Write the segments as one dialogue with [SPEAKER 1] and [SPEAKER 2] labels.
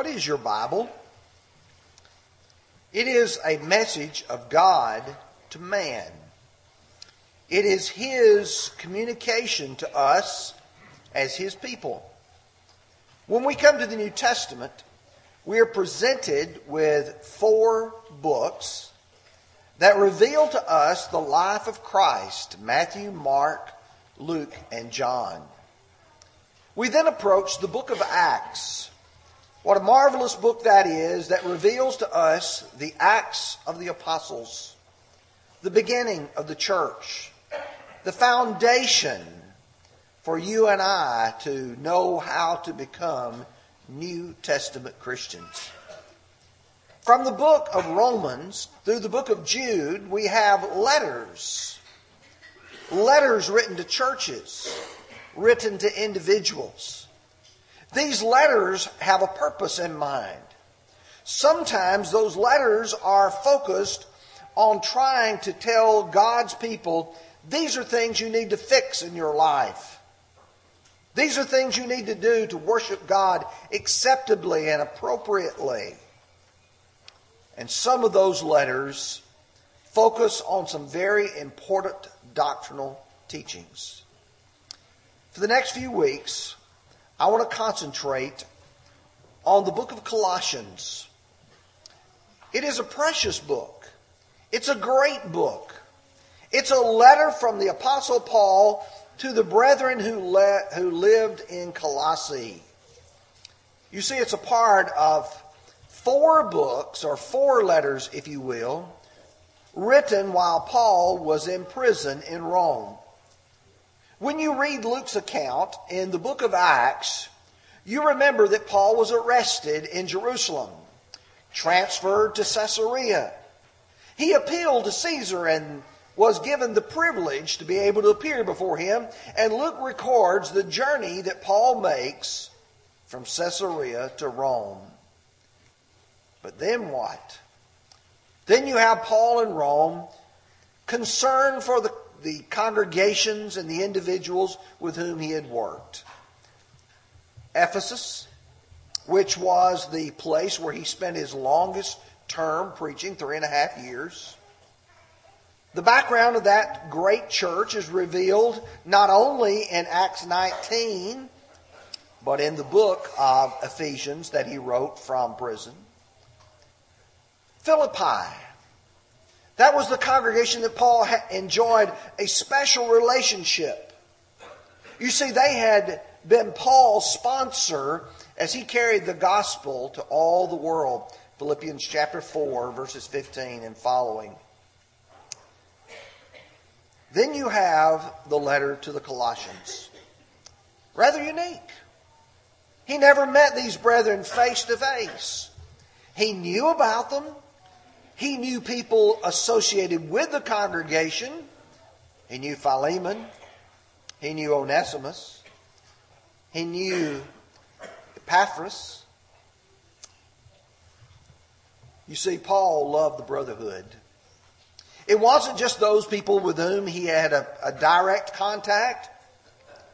[SPEAKER 1] What is your Bible? It is a message of God to man. It is His communication to us as His people. When we come to the New Testament, we are presented with four books that reveal to us the life of Christ Matthew, Mark, Luke, and John. We then approach the book of Acts. What a marvelous book that is that reveals to us the Acts of the Apostles, the beginning of the church, the foundation for you and I to know how to become New Testament Christians. From the book of Romans through the book of Jude, we have letters. Letters written to churches, written to individuals. These letters have a purpose in mind. Sometimes those letters are focused on trying to tell God's people these are things you need to fix in your life. These are things you need to do to worship God acceptably and appropriately. And some of those letters focus on some very important doctrinal teachings. For the next few weeks, I want to concentrate on the book of Colossians. It is a precious book. It's a great book. It's a letter from the Apostle Paul to the brethren who, le- who lived in Colossae. You see, it's a part of four books, or four letters, if you will, written while Paul was in prison in Rome. When you read Luke's account in the book of Acts, you remember that Paul was arrested in Jerusalem, transferred to Caesarea. He appealed to Caesar and was given the privilege to be able to appear before him. And Luke records the journey that Paul makes from Caesarea to Rome. But then what? Then you have Paul in Rome, concerned for the, the congregations and the individuals with whom he had worked. Ephesus, which was the place where he spent his longest term preaching, three and a half years. The background of that great church is revealed not only in Acts 19, but in the book of Ephesians that he wrote from prison. Philippi. That was the congregation that Paul enjoyed a special relationship. You see, they had been Paul's sponsor as he carried the gospel to all the world. Philippians chapter 4, verses 15 and following. Then you have the letter to the Colossians. Rather unique. He never met these brethren face to face. He knew about them. He knew people associated with the congregation. He knew Philemon. He knew Onesimus. He knew Epaphras. You see, Paul loved the brotherhood. It wasn't just those people with whom he had a, a direct contact.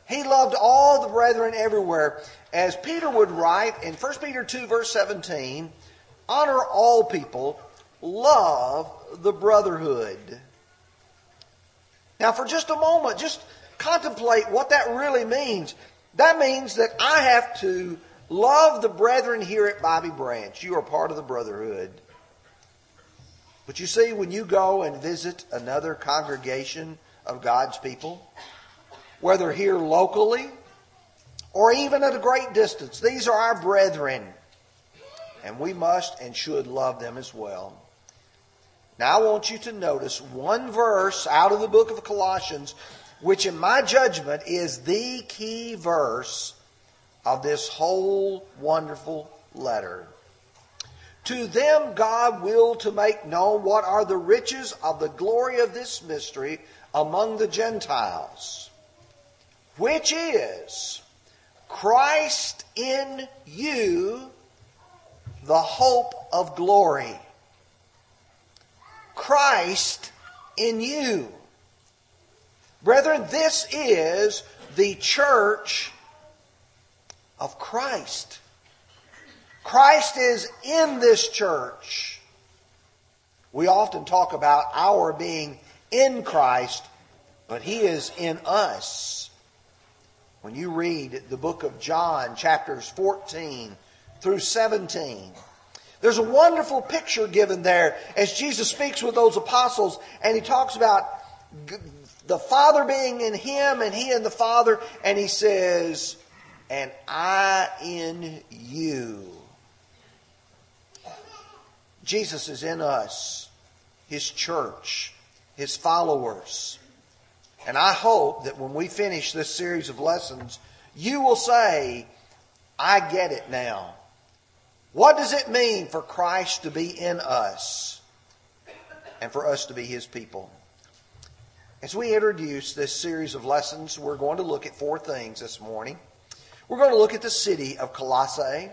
[SPEAKER 1] He loved all the brethren everywhere. As Peter would write in 1 Peter 2 verse 17, honor all people, love the brotherhood. Now for just a moment, just contemplate what that really means. That means that I have to love the brethren here at Bobby Branch. You are part of the brotherhood. But you see, when you go and visit another congregation of God's people, whether here locally or even at a great distance, these are our brethren. And we must and should love them as well. Now I want you to notice one verse out of the book of Colossians, which in my judgment is the key verse of this whole wonderful letter. To them God will to make known what are the riches of the glory of this mystery among the Gentiles, which is Christ in you, the hope of glory. Christ in you. Brethren, this is the church of Christ. Christ is in this church. We often talk about our being in Christ, but He is in us. When you read the book of John, chapters 14 through 17, there's a wonderful picture given there as Jesus speaks with those apostles and he talks about the Father being in him and he in the Father, and he says, and I in you. Jesus is in us, his church, his followers. And I hope that when we finish this series of lessons, you will say, I get it now. What does it mean for Christ to be in us and for us to be his people? As we introduce this series of lessons, we're going to look at four things this morning. We're going to look at the city of Colossae,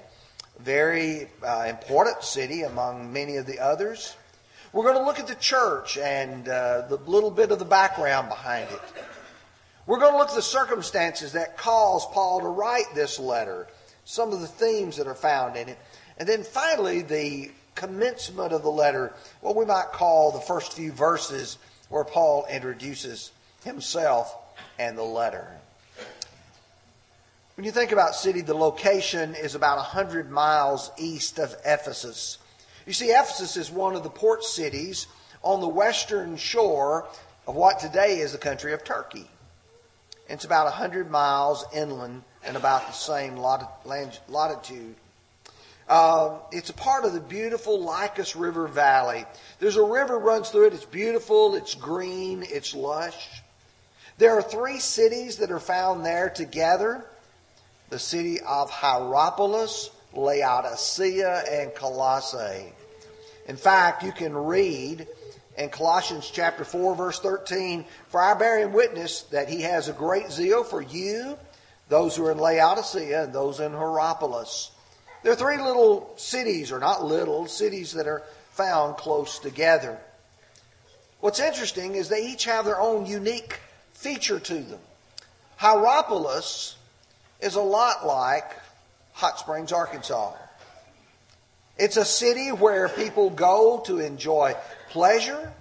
[SPEAKER 1] very uh, important city among many of the others. We're going to look at the church and uh, the little bit of the background behind it. We're going to look at the circumstances that caused Paul to write this letter, some of the themes that are found in it. And then finally, the commencement of the letter, what we might call the first few verses where Paul introduces himself and the letter. When you think about city, the location is about 100 miles east of Ephesus. You see, Ephesus is one of the port cities on the western shore of what today is the country of Turkey. It's about 100 miles inland and about the same latitude uh, it's a part of the beautiful Lycus River Valley. There's a river runs through it. It's beautiful. It's green. It's lush. There are three cities that are found there together. The city of Hierapolis, Laodicea, and Colossae. In fact, you can read in Colossians chapter 4 verse 13, for I bear him witness that he has a great zeal for you, those who are in Laodicea and those in Hierapolis. There are three little cities, or not little, cities that are found close together. What's interesting is they each have their own unique feature to them. Hierapolis is a lot like Hot Springs, Arkansas. It's a city where people go to enjoy pleasure.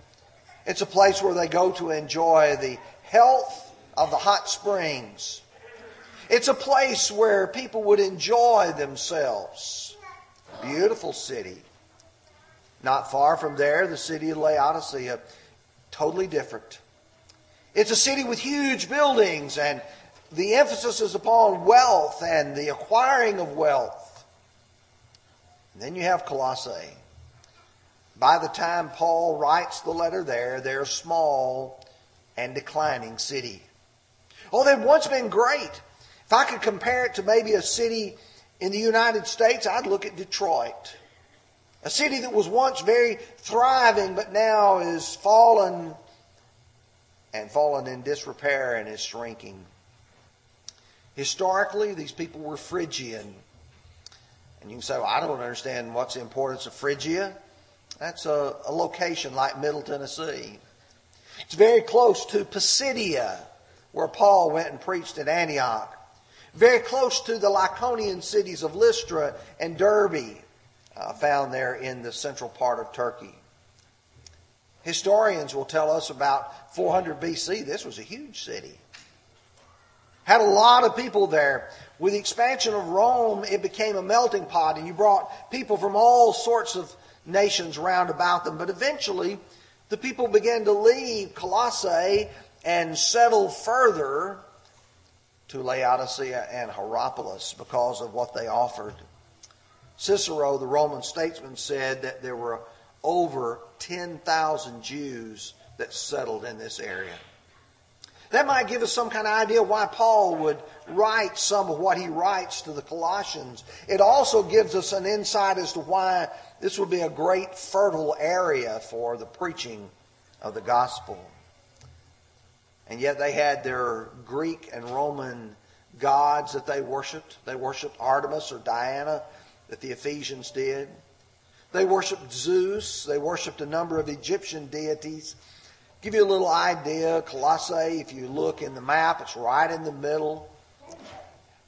[SPEAKER 1] It's a place where they go to enjoy the health of the hot springs. It's a place where people would enjoy themselves. Beautiful city. Not far from there, the city of Laodicea, totally different. It's a city with huge buildings, and the emphasis is upon wealth and the acquiring of wealth. And then you have Colossae. By the time Paul writes the letter there, they're a small and declining city. Oh, they've once been great. If I could compare it to maybe a city in the United States, I'd look at Detroit. A city that was once very thriving, but now is fallen and fallen in disrepair and is shrinking. Historically, these people were Phrygian. And you can say, well, I don't understand what's the importance of Phrygia. That's a, a location like Middle Tennessee. It's very close to Pisidia, where Paul went and preached at Antioch very close to the Lycaonian cities of Lystra and Derbe, uh, found there in the central part of Turkey. Historians will tell us about 400 BC, this was a huge city. Had a lot of people there. With the expansion of Rome, it became a melting pot, and you brought people from all sorts of nations round about them. But eventually, the people began to leave Colossae and settle further to Laodicea and Hierapolis because of what they offered. Cicero, the Roman statesman, said that there were over 10,000 Jews that settled in this area. That might give us some kind of idea why Paul would write some of what he writes to the Colossians. It also gives us an insight as to why this would be a great fertile area for the preaching of the gospel. And yet they had their Greek and Roman gods that they worshiped. They worshiped Artemis or Diana, that the Ephesians did. They worshiped Zeus. They worshiped a number of Egyptian deities. Give you a little idea, Colossae, if you look in the map, it's right in the middle.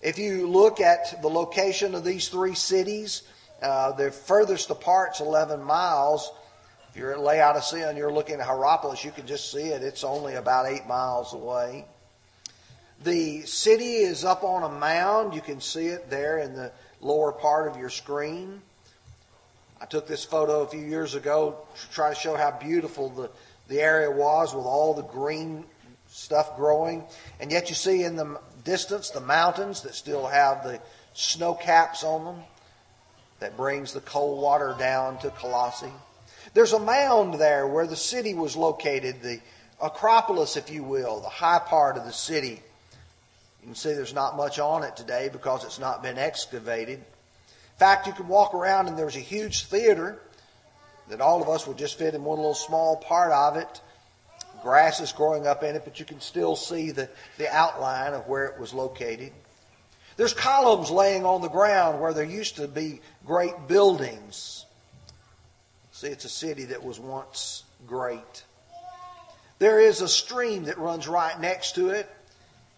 [SPEAKER 1] If you look at the location of these three cities, Uh, the furthest apart apart's 11 miles. If you're at Laodicea and you're looking at Hierapolis, you can just see it. It's only about eight miles away. The city is up on a mound. You can see it there in the lower part of your screen. I took this photo a few years ago to try to show how beautiful the, the area was with all the green stuff growing. And yet you see in the distance the mountains that still have the snow caps on them that brings the cold water down to Colossae. There's a mound there where the city was located, the Acropolis, if you will, the high part of the city. You can see there's not much on it today because it's not been excavated. In fact, you can walk around and there's a huge theater that all of us would just fit in one little small part of it. Grass is growing up in it, but you can still see the, the outline of where it was located. There's columns laying on the ground where there used to be great buildings. See, it's a city that was once great. There is a stream that runs right next to it.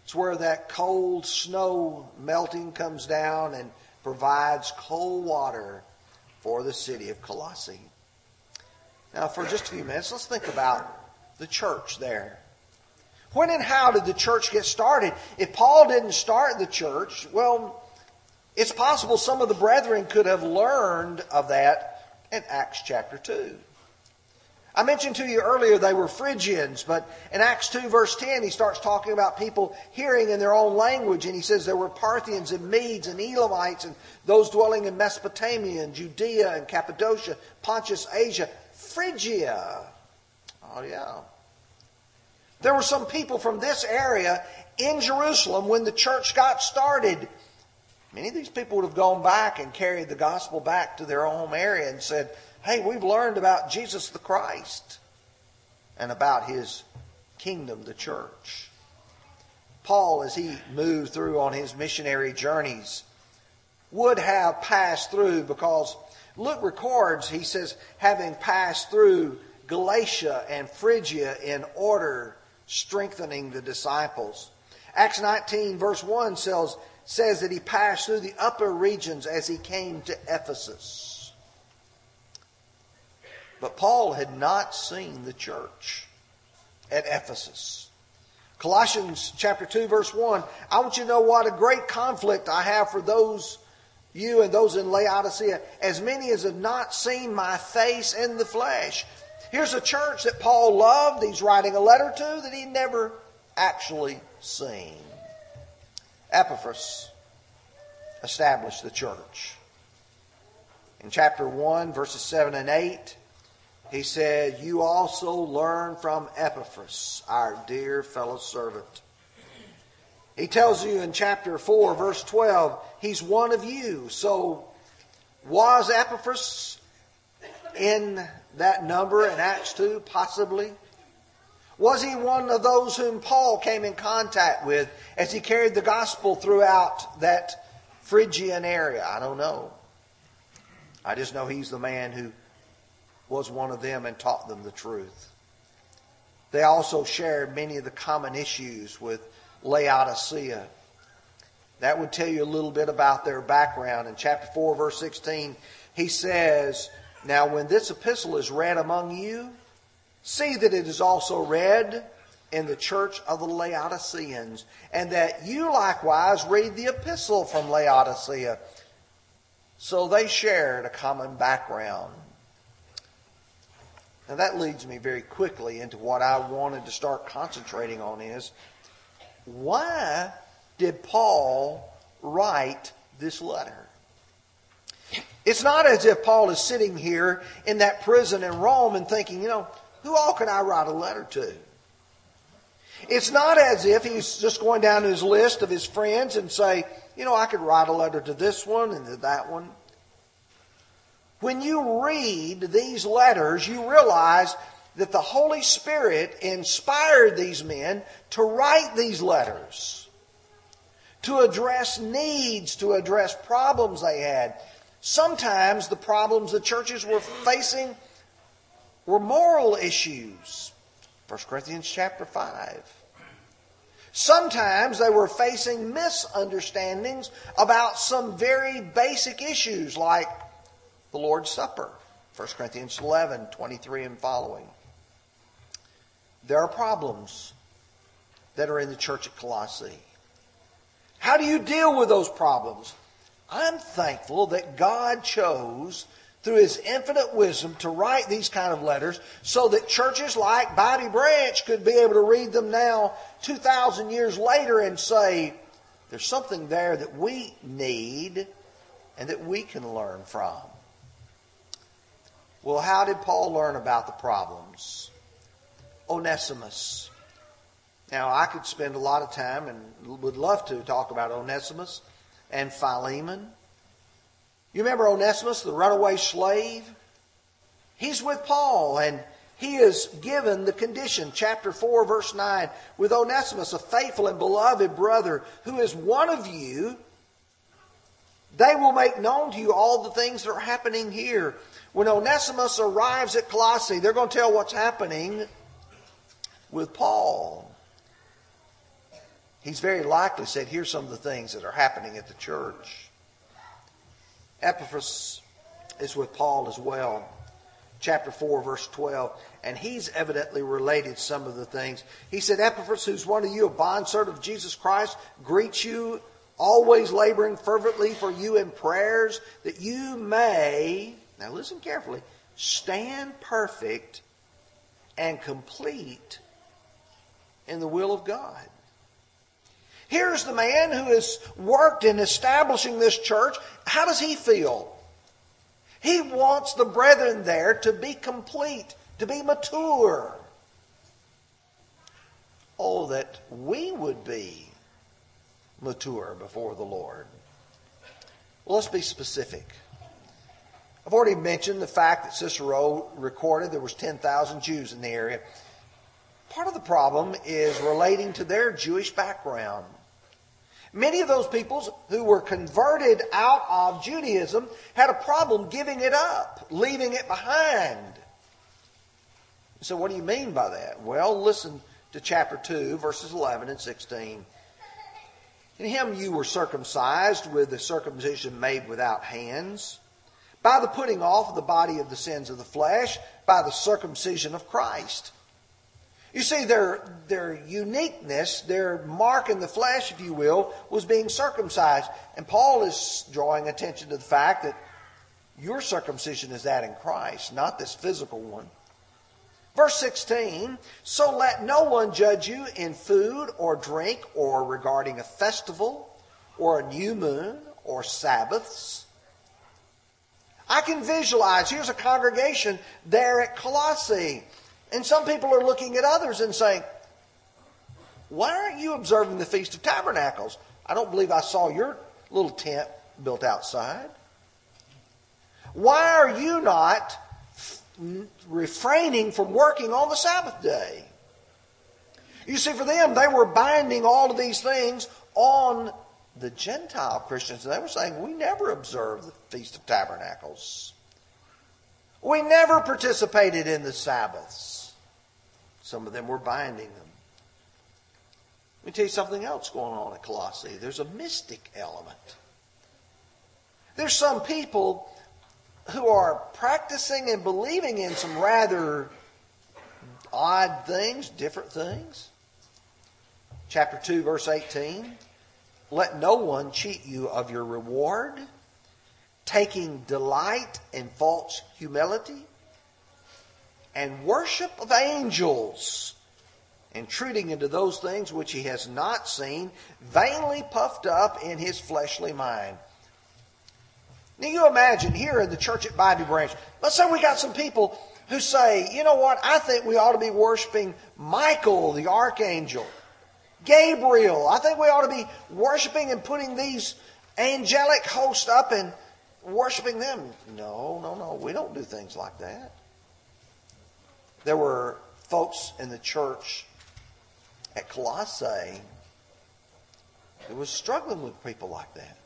[SPEAKER 1] It's where that cold snow melting comes down and provides cold water for the city of Colossae. Now, for just a few minutes, let's think about the church there. When and how did the church get started? If Paul didn't start the church, well, it's possible some of the brethren could have learned of that in Acts chapter 2. I mentioned to you earlier they were Phrygians, but in Acts 2 verse 10 he starts talking about people hearing in their own language and he says there were Parthians and Medes and Elamites and those dwelling in Mesopotamia and Judea and Cappadocia, Pontus, Asia, Phrygia. Oh yeah. There were some people from this area in Jerusalem when the church got started. Many of these people would have gone back and carried the gospel back to their home area and said, Hey, we've learned about Jesus the Christ and about his kingdom, the church. Paul, as he moved through on his missionary journeys, would have passed through because Luke records, he says, having passed through Galatia and Phrygia in order, strengthening the disciples. Acts 19, verse 1 says, says that he passed through the upper regions as he came to Ephesus. But Paul had not seen the church at Ephesus. Colossians chapter 2 verse 1. I want you to know what a great conflict I have for those you and those in Laodicea, as many as have not seen my face in the flesh. Here's a church that Paul loved, he's writing a letter to that he never actually seen. Epaphras established the church. In chapter 1, verses 7 and 8, he said, You also learn from Epaphras, our dear fellow servant. He tells you in chapter 4, verse 12, he's one of you. So, was Epaphras in that number in Acts 2? Possibly. Was he one of those whom Paul came in contact with as he carried the gospel throughout that Phrygian area? I don't know. I just know he's the man who was one of them and taught them the truth. They also shared many of the common issues with Laodicea. That would tell you a little bit about their background. In chapter 4, verse 16, he says, Now when this epistle is read among you, see that it is also read in the church of the Laodiceans, and that you likewise read the epistle from Laodicea. So they shared a common background. Now that leads me very quickly into what I wanted to start concentrating on is why did Paul write this letter? It's not as if Paul is sitting here in that prison in Rome and thinking, you know, who all can I write a letter to? It's not as if he's just going down his list of his friends and say, you know, I could write a letter to this one and to that one. When you read these letters, you realize that the Holy Spirit inspired these men to write these letters, to address needs, to address problems they had. Sometimes the problems the churches were facing were moral issues. 1 Corinthians chapter 5. Sometimes they were facing misunderstandings about some very basic issues like the Lord's Supper. 1 Corinthians 11, 23 and following. There are problems that are in the church at Colossae. How do you deal with those problems? I'm thankful that God chose through his infinite wisdom to write these kind of letters so that churches like Bobby Branch could be able to read them now 2,000 years later and say, there's something there that we need and that we can learn from. Well, how did Paul learn about the problems? Onesimus. Now, I could spend a lot of time and would love to talk about Onesimus and Philemon. You remember Onesimus, the runaway slave? He's with Paul and he is given the condition, chapter 4, verse 9, with Onesimus, a faithful and beloved brother who is one of you. They will make known to you all the things that are happening here. When Onesimus arrives at Colossae, they're going to tell what's happening with Paul. He's very likely said, Here's some of the things that are happening at the church. Epaphras is with Paul as well. Chapter 4, verse 12. And he's evidently related some of the things. He said, Epaphras, who's one of you, a bondservant of Jesus Christ, greets you, always laboring fervently for you in prayers, that you may, now listen carefully, stand perfect and complete in the will of God. Here's the man who has worked in establishing this church. How does he feel? He wants the brethren there to be complete, to be mature. Oh, that we would be mature before the Lord. Well, let's be specific. I've already mentioned the fact that Cicero recorded there was 10,000 Jews in the area. Part of the problem is relating to their Jewish background. Many of those peoples who were converted out of Judaism had a problem giving it up, leaving it behind. So, what do you mean by that? Well, listen to chapter 2, verses 11 and 16. In him you were circumcised with the circumcision made without hands, by the putting off of the body of the sins of the flesh, by the circumcision of Christ you see, their, their uniqueness, their mark in the flesh, if you will, was being circumcised. And Paul is drawing attention to the fact that your circumcision is that in Christ, not this physical one. Verse 16, so let no one judge you in food or drink or regarding a festival or a new moon or Sabbaths. I can visualize, here's a congregation there at Colossae and some people are looking at others and saying, Why aren't you observing the Feast of Tabernacles? I don't believe I saw your little tent built outside. Why are you not refraining from working on the Sabbath day? You see, for them, they were binding all of these things on the Gentile Christians. They were saying, We never observe the Feast of Tabernacles. We never participated in the Sabbaths. Some of them were binding them. Let me tell you something else going on at Colossae. There's a mystic element. There's some people who are practicing and believing in some rather odd things, different things. Chapter 2, verse 18. Let no one cheat you of your reward, taking delight in false humility and worship of angels, intruding into those things which he has not seen, vainly puffed up in his fleshly mind. Now you imagine here in the church at Bobby Branch, let's say we got some people who say, you know what, I think we ought to be worshiping Michael, the archangel, Gabriel. I think we ought to be worshiping and putting these angelic hosts up and worshiping them. No, no, no. We don't do things like that. There were folks in the church at Colossae who was struggling with people like that.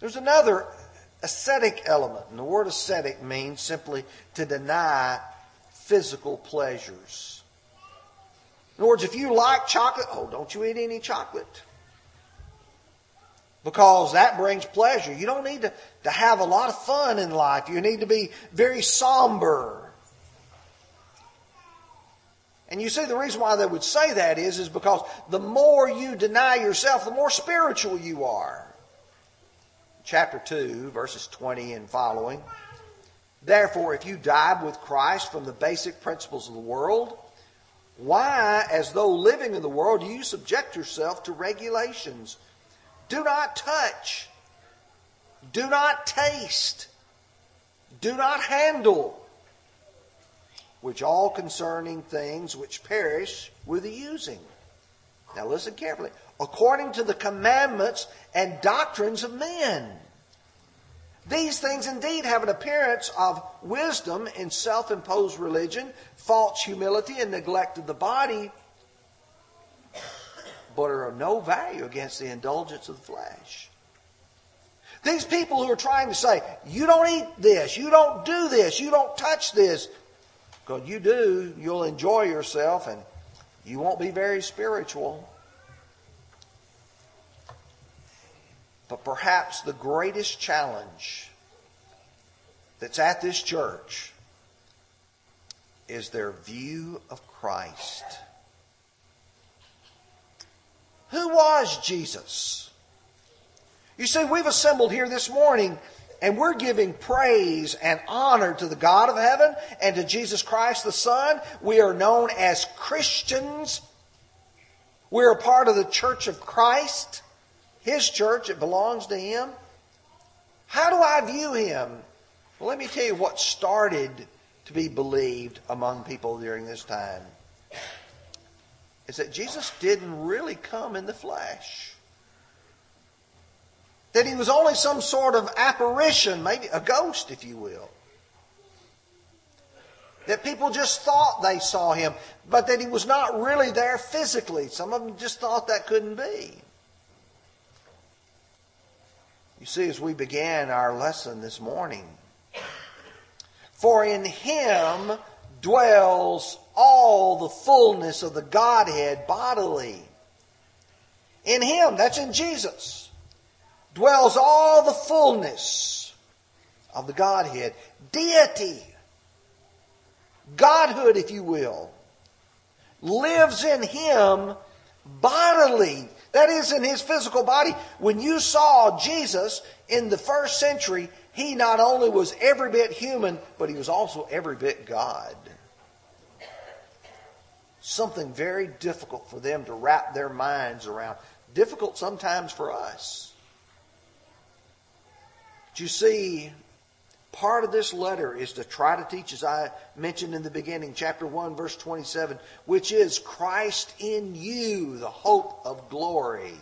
[SPEAKER 1] There's another ascetic element, and the word ascetic means simply to deny physical pleasures. In other words, if you like chocolate, oh, don't you eat any chocolate. Because that brings pleasure. You don't need to, to have a lot of fun in life. You need to be very somber. And you see, the reason why they would say that is, is because the more you deny yourself, the more spiritual you are. Chapter 2, verses 20 and following. Therefore, if you died with Christ from the basic principles of the world, why, as though living in the world, do you subject yourself to regulations? Do not touch. Do not taste. Do not handle which all concerning things which perish with the using. Now listen carefully. According to the commandments and doctrines of men. These things indeed have an appearance of wisdom in self imposed religion, false humility, and neglect of the body, but are of no value against the indulgence of the flesh. These people who are trying to say, you don't eat this, you don't do this, you don't touch this, because you do, you'll enjoy yourself and you won't be very spiritual. But perhaps the greatest challenge that's at this church is their view of Christ. Who was Jesus? You see, we've assembled here this morning and we're giving praise and honor to the God of heaven and to Jesus Christ the Son. We are known as Christians. We're a part of the church of Christ, His church. It belongs to Him. How do I view Him? Well, let me tell you what started to be believed among people during this time. Is that Jesus didn't really come in the flesh that he was only some sort of apparition, maybe a ghost, if you will. That people just thought they saw him, but that he was not really there physically. Some of them just thought that couldn't be. You see, as we began our lesson this morning, for in him dwells all the fullness of the Godhead bodily. In him, that's in Jesus dwells all the fullness of the Godhead. Deity, Godhood, if you will, lives in him bodily. That is, in his physical body. When you saw Jesus in the first century, he not only was every bit human, but he was also every bit God. Something very difficult for them to wrap their minds around. Difficult sometimes for us. But you see, part of this letter is to try to teach, as I mentioned in the beginning, chapter 1, verse 27, which is Christ in you, the hope of glory.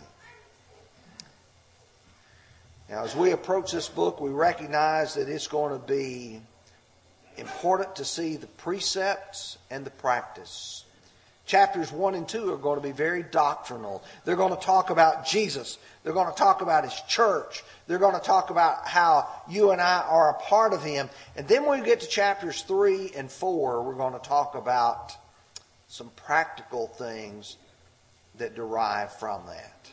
[SPEAKER 1] Now, as we approach this book, we recognize that it's going to be important to see the precepts and the practice. Chapters 1 and 2 are going to be very doctrinal. They're going to talk about Jesus. They're going to talk about His church. They're going to talk about how you and I are a part of Him. And then when we get to chapters 3 and 4, we're going to talk about some practical things that derive from that.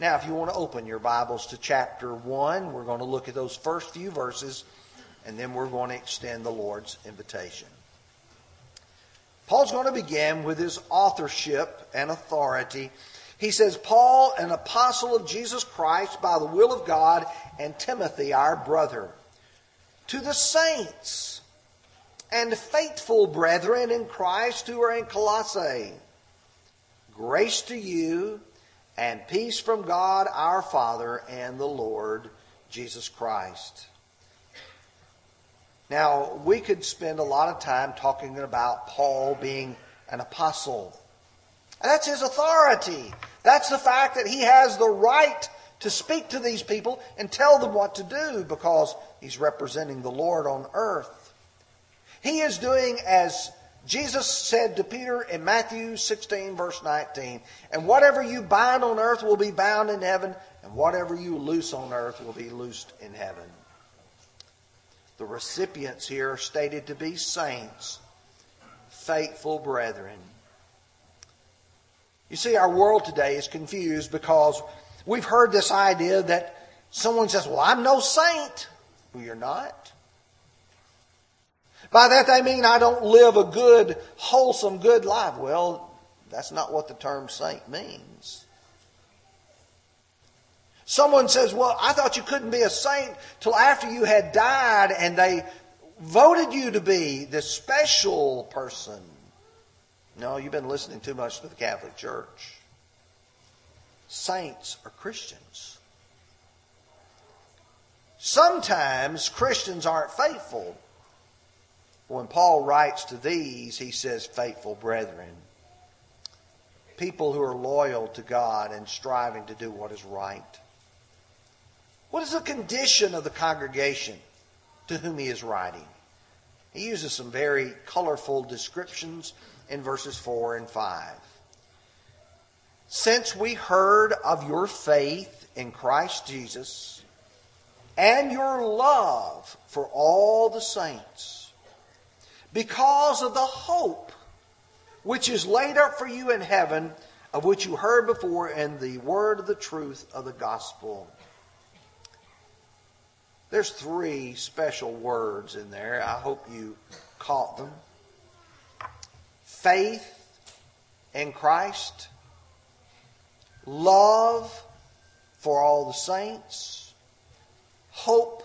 [SPEAKER 1] Now, if you want to open your Bibles to chapter 1, we're going to look at those first few verses, and then we're going to extend the Lord's invitation. Paul's going to begin with his authorship and authority. He says, Paul, an apostle of Jesus Christ by the will of God, and Timothy, our brother, to the saints and faithful brethren in Christ who are in Colossae, grace to you and peace from God our Father and the Lord Jesus Christ. Now, we could spend a lot of time talking about Paul being an apostle. That's his authority. That's the fact that he has the right to speak to these people and tell them what to do because he's representing the Lord on earth. He is doing as Jesus said to Peter in Matthew 16, verse 19, and whatever you bind on earth will be bound in heaven, and whatever you loose on earth will be loosed in heaven. The recipients here are stated to be saints, faithful brethren. You see, our world today is confused because we've heard this idea that Someone says, Well, I'm no saint. Well, you're not. By that they mean I don't live a good, wholesome, good life. Well, that's not what the term saint means. Someone says, Well, I thought you couldn't be a saint till after you had died and they voted you to be this special person. No, you've been listening too much to the Catholic Church. Saints are Christians. Sometimes Christians aren't faithful. When Paul writes to these, he says, faithful brethren. People who are loyal to God and striving to do what is right. What is the condition of the congregation to whom he is writing? He uses some very colorful descriptions in verses 4 and 5. Since we heard of your faith in Christ Jesus and your love for all the saints, because of the hope which is laid up for you in heaven, of which you heard before in the word of the truth of the gospel there's three special words in there. I hope you caught them. Faith in Christ, love for all the saints, hope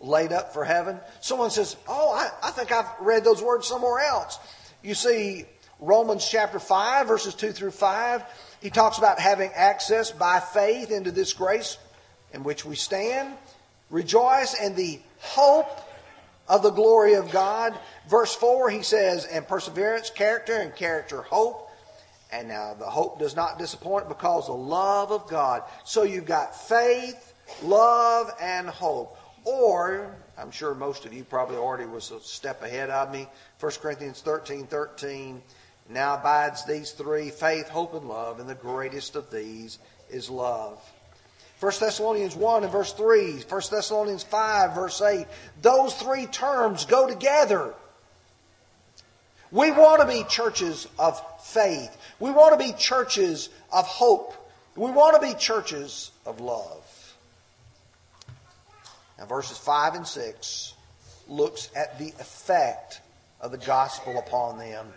[SPEAKER 1] laid up for heaven. Someone says, Oh, I, I think I've read those words somewhere else. You see, Romans chapter 5, verses 2 through 5, he talks about having access by faith into this grace in which we stand. Rejoice in the hope of the glory of God. Verse 4, he says, and perseverance, character, and character, hope. And now the hope does not disappoint because the love of God. So you've got faith, love, and hope. Or, I'm sure most of you probably already was a step ahead of me. 1 Corinthians 13, 13. Now abides these three, faith, hope, and love, and the greatest of these is love. 1 Thessalonians 1 and verse 3, 1 Thessalonians 5, verse 8. Those three terms go together. We want to be churches of faith. We want to be churches of hope. We want to be churches of love. Now verses 5 and 6 looks at the effect of the gospel upon them.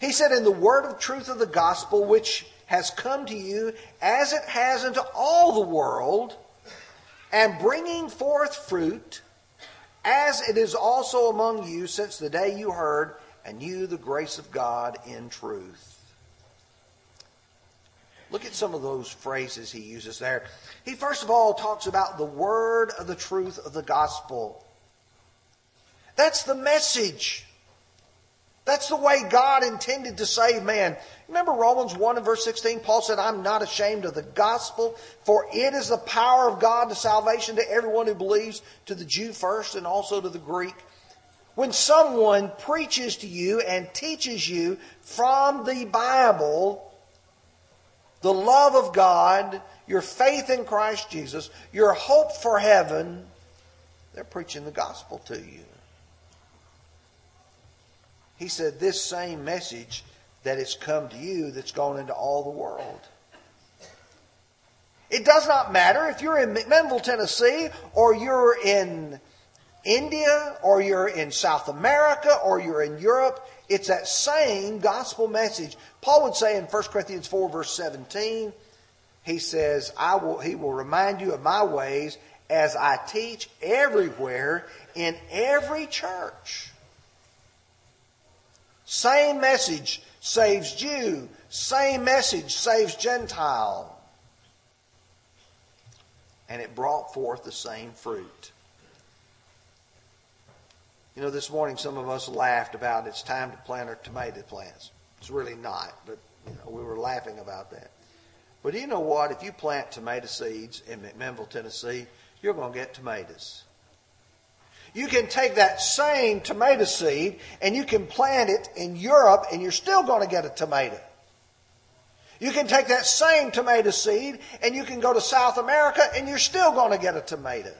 [SPEAKER 1] He said, In the word of truth of the gospel, which has come to you as it has into all the world, and bringing forth fruit, as it is also among you since the day you heard and knew the grace of God in truth. Look at some of those phrases he uses there. He first of all talks about the word of the truth of the gospel. That's the message. That's the way God intended to save man. Remember Romans 1 and verse 16? Paul said, I'm not ashamed of the gospel, for it is the power of God to salvation to everyone who believes, to the Jew first and also to the Greek. When someone preaches to you and teaches you from the Bible the love of God, your faith in Christ Jesus, your hope for heaven, they're preaching the gospel to you. He said, This same message that has come to you that's gone into all the world. It does not matter if you're in McMinnville, Tennessee, or you're in India, or you're in South America, or you're in Europe. It's that same gospel message. Paul would say in 1 Corinthians 4, verse 17, he says, I will, He will remind you of my ways as I teach everywhere in every church. Same message saves Jew. Same message saves Gentile. And it brought forth the same fruit. You know, this morning some of us laughed about it's time to plant our tomato plants. It's really not, but you know, we were laughing about that. But you know what? If you plant tomato seeds in McMinnville, Tennessee, you're going to get tomatoes. You can take that same tomato seed and you can plant it in Europe and you're still going to get a tomato. You can take that same tomato seed and you can go to South America and you're still going to get a tomato.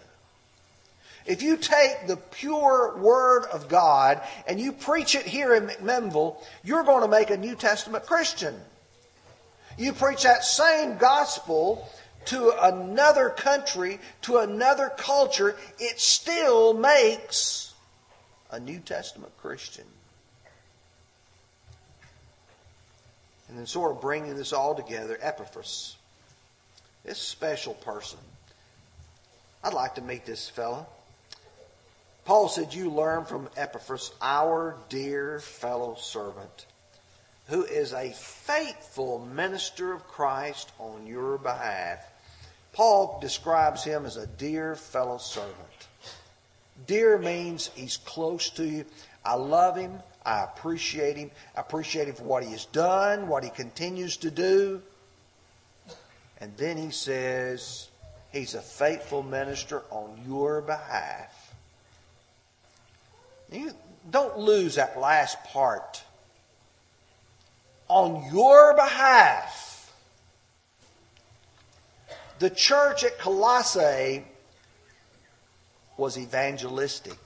[SPEAKER 1] If you take the pure Word of God and you preach it here in McMinnville, you're going to make a New Testament Christian. You preach that same gospel to another country, to another culture, it still makes a New Testament Christian. And then, sort of bringing this all together, Epaphras, this special person. I'd like to meet this fellow. Paul said, You learn from Epaphras, our dear fellow servant, who is a faithful minister of Christ on your behalf. Paul describes him as a dear fellow servant. Dear means he's close to you. I love him. I appreciate him. I appreciate him for what he has done, what he continues to do. And then he says, He's a faithful minister on your behalf. You don't lose that last part. On your behalf. The church at Colossae was evangelistic.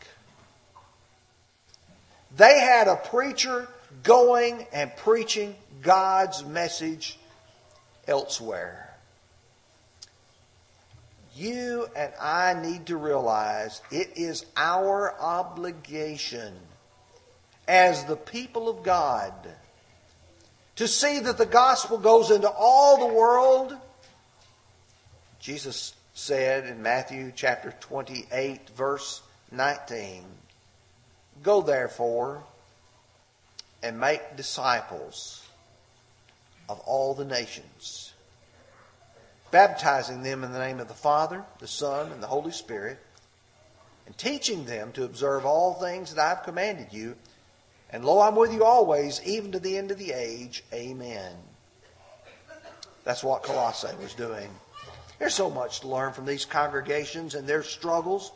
[SPEAKER 1] They had a preacher going and preaching God's message elsewhere. You and I need to realize it is our obligation as the people of God to see that the gospel goes into all the world. Jesus said in Matthew chapter 28, verse 19 Go therefore and make disciples of all the nations baptizing them in the name of the Father, the Son, and the Holy Spirit, and teaching them to observe all things that I've commanded you. And lo, I'm with you always, even to the end of the age. Amen. That's what Colossae was doing. There's so much to learn from these congregations and their struggles.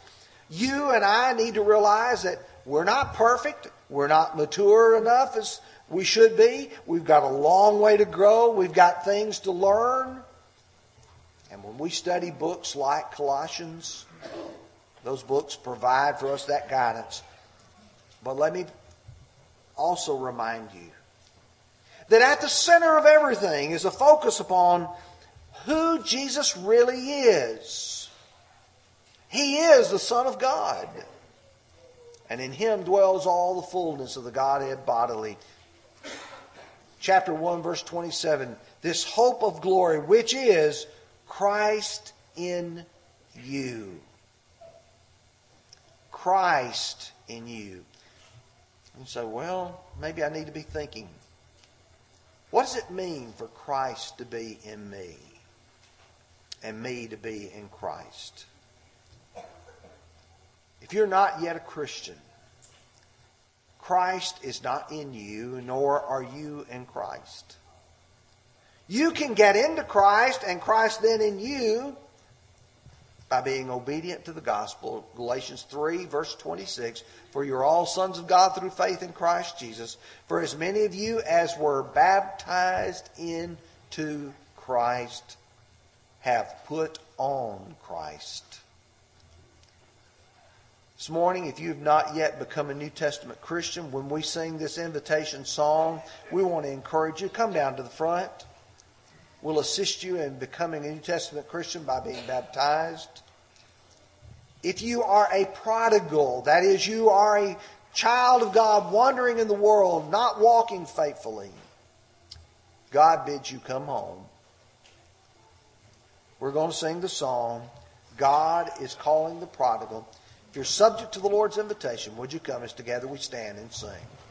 [SPEAKER 1] You and I need to realize that we're not perfect. We're not mature enough as we should be. We've got a long way to grow. We've got things to learn. And when we study books like Colossians, those books provide for us that guidance. But let me also remind you that at the center of everything is a focus upon who Jesus really is. He is the Son of God. And in him dwells all the fullness of the Godhead bodily. Chapter 1, verse 27 this hope of glory, which is Christ in you. Christ in you. And so, well, maybe I need to be thinking. What does it mean for Christ to be in me and me to be in Christ? If you're not yet a Christian, Christ is not in you, nor are you in Christ. You can get into Christ and Christ then in you by being obedient to the gospel. Galatians 3, verse 26. For you're all sons of God through faith in Christ Jesus. For as many of you as were baptized into Christ have put on Christ. This morning, if you have not yet become a New Testament Christian, when we sing this invitation song, we want to encourage you. Come down to the front We'll assist you in becoming a New Testament Christian by being baptized. If you are a prodigal, that is, you are a child of God wandering in the world, not walking faithfully, God bids you come home. We're going to sing the song, God is calling the prodigal. If you're subject to the Lord's invitation, would you come as together we stand and sing?